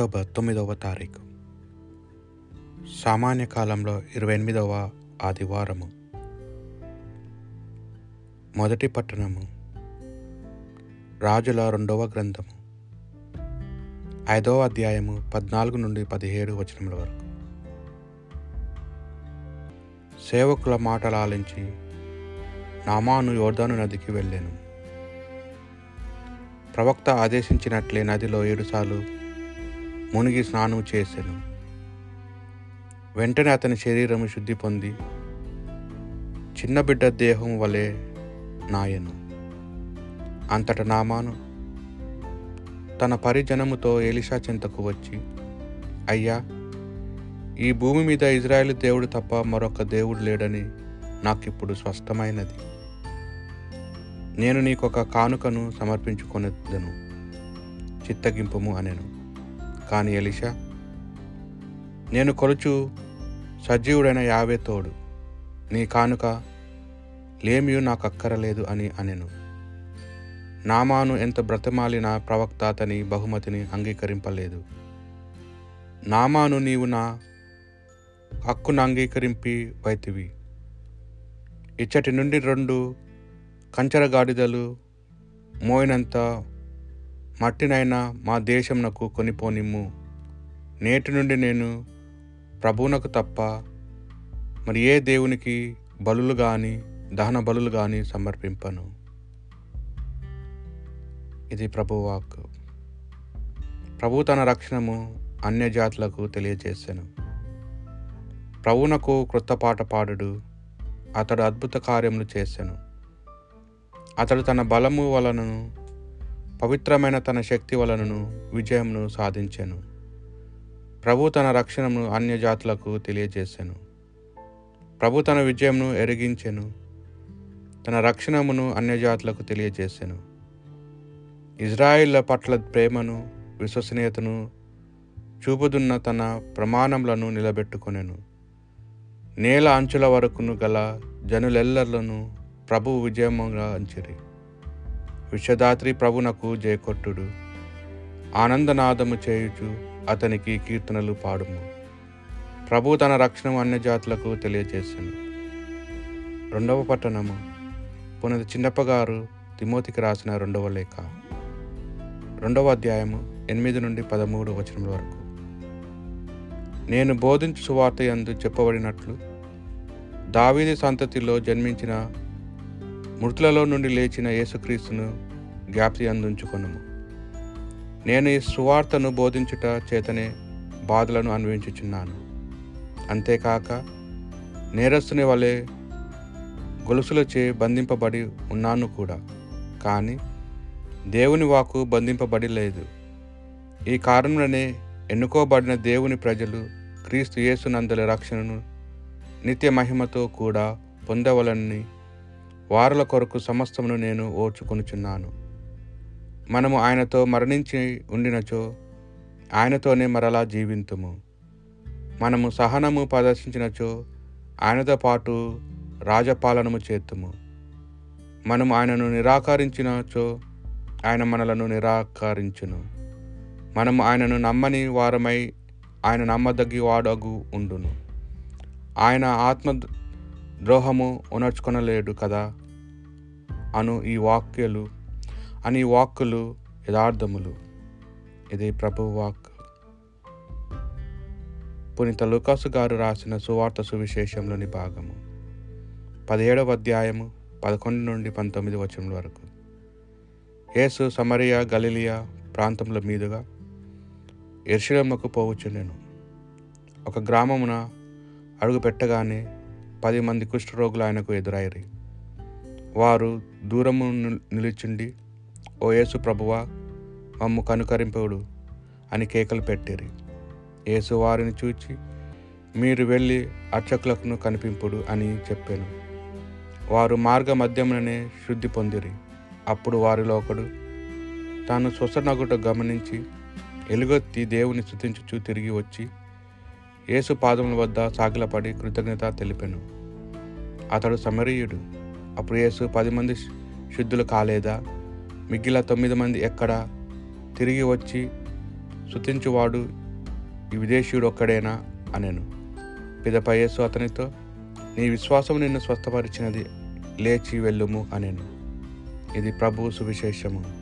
October తొమ్మిదవ తారీఖు. సామాన్య కాలంలో ఇరవై ఎనిమిదవ ఆదివారము. మొదటి పట్టణము. రాజుల రెండవ గ్రంథము. ఐదవ అధ్యాయము పద్నాలుగు నుండి పదిహేడు వచనముల వరకు. సేవకుల మాటలు ఆలించి నామాను యోర్దాను నదికి వెళ్ళాను. ప్రవక్త ఆదేశించినట్లే నదిలో ఏడుసార్లు మునిగి స్నానం చేసెను. వెంటనే అతని శరీరము శుద్ధి పొంది చిన్న బిడ్డ దేహం వలె నాయను. అంతట నామాను తన పరిజనముతో ఎలిషా చింతకు వచ్చి అయ్యా ఈ భూమి మీద ఇజ్రాయెల్ దేవుడు తప్ప మరొక దేవుడు లేడని నాకిప్పుడు స్పష్టమైనది. నేను నీకొక కానుకను సమర్పించుకొనెదను చిత్తగింపుము అనెను. కానీ ఎలిషా నేను కొలుచు సజీవుడైన యావే తోడు. నీ కానుక లేమియు నాకు అక్కరలేదు అని అనెను. నామాను ఎంత బ్రతమాలిన ప్రవక్త అతని బహుమతిని అంగీకరింపలేదు. నామాను నీవు నా హక్కును అంగీకరింపి వైతివి. ఇచ్చటి నుండి రెండు కంచర గాడిదలు మోయినంత మట్టినైనా మా దేశంనకు కొనిపోనిమ్ము. నేటి నుండి నేను ప్రభువునకు తప్ప మరి ఏ దేవునికి బలులు కానీ దహన బలులు కానీ సమర్పింపను. ఇది ప్రభువాక్ ప్రభు తన రక్షణము అన్యజాతులకు తెలియజేశాను ప్రభువునకు క్రొత్త పాట పాడుడు. అతడు అద్భుత కార్యములు చేశాను అతడు తన బలము వలనను పవిత్రమైన తన శక్తి వలనను విజయంను సాధించాను. ప్రభు తన రక్షణను అన్య జాతులకు తెలియజేశాను ప్రభు తన విజయంను ఎరిగించెను. తన రక్షణమును అన్య జాతులకు తెలియజేశాను ఇజ్రాయిల్ల పట్ల ప్రేమను విశ్వసనీయతను చూపుదున్న తన ప్రమాణములను నిలబెట్టుకొనెను. నేల అంచుల వరకును గల జనులెల్లర్లను ప్రభు విజయముగా అంచిరి. విశ్వదాత్రి ప్రభునకు జయకొట్టుడు. ఆనందనాదము చేయుచు అతనికి కీర్తనలు పాడుము. ప్రభు తన రక్షణ అన్ని జాతులకు తెలియజేశాను రెండవ పట్టణము. పునది చిన్నప్పగారు తిమోతికి రాసిన రెండవ లేఖ. రెండవ అధ్యాయము ఎనిమిది నుండి పదమూడు వచనముల వరకు. నేను బోధించు సువార్త యందు చెప్పబడినట్లు దావీది సంతతిలో జన్మించిన మృతులలో నుండి లేచిన యేసుక్రీస్తును జ్ఞాప్తి అందించుకొనుము. నేను ఈ సువార్తను బోధించుట చేతనే బాధలను అనుభవించుచున్నాను. అంతేకాక నేరస్తుని వలె గొలుసులచే బంధింపబడి ఉన్నాను కూడా. కానీ దేవుని వాకు బంధింపబడి లేదు ఈ కారణంలోనే ఎన్నుకోబడిన దేవుని ప్రజలు క్రీస్తు యేసునందల రక్షణను నిత్య మహిమతో కూడా పొందవలని వారుల కొరకు సమస్తమును నేను ఓర్చుకొనుచున్నాను మనము ఆయనతో మరణించి ఉండినచో ఆయనతోనే మరలా జీవింతుము. మనము సహనము ప్రదర్శించినచో ఆయనతో పాటు రాజపాలనము చేతుము. మనము ఆయనను నిరాకరించినచో ఆయన మనలను నిరాకరించును. మనము ఆయనను నమ్మని వారమై ఆయన నమ్మదగి వాడగు ఉండును. ఆయన ఆత్మ ద్రోహము ఉనర్చుకొనలేడు కదా? అను ఈ వాక్యలు అని వాక్కులు యథార్థములు. ఇది ప్రభు వాక్ పునీత లుకాసు గారు రాసిన సువార్త సువిశేషంలోని భాగము. పదిహేడవ అధ్యాయము పదకొండు నుండి పంతొమ్మిది వచనం వరకు. యేసు సమరియా గలిలియా ప్రాంతముల మీదుగా ఎర్షిలమ్మకు పోవచ్చునేను ఒక గ్రామమున అడుగు పెట్టగానే పది మంది కుష్ఠరోగులు ఆయనకు ఎదురయ్యారు వారు దూరము నిలుచుండి ఓ యేసు ప్రభువా మమ్ము కనుకరింపుడు అని కేకలు పెట్టిరి. యేసు వారిని చూచి మీరు వెళ్ళి అర్చకులకు కనిపింపుడు అని చెప్పాను. వారు మార్గ మధ్యముననే శుద్ధి పొందిరి. అప్పుడు వారిలో ఒకడు తాను స్వసనగుట గమనించి ఎలుగొత్తి దేవుని స్థుతించుచూ తిరిగి వచ్చి యేసు పాదముల వద్ద సాగిలపడి కృతజ్ఞత తెలిపాను. అతడు సమరీయుడు. అప్పుడు యేసు పది మంది శుద్ధులు కాలేదా? మిగిలిన తొమ్మిది మంది ఎక్కడ? తిరిగి వచ్చి శుతించువాడు ఈ విదేశీయుడు ఒక్కడేనా? అనెను. పిదప యేసు అతనితో నీ విశ్వాసం నిన్ను స్వస్థపరిచినది. లేచి వెళ్ళుము అనెను. ఇది ప్రభు సువిశేషము.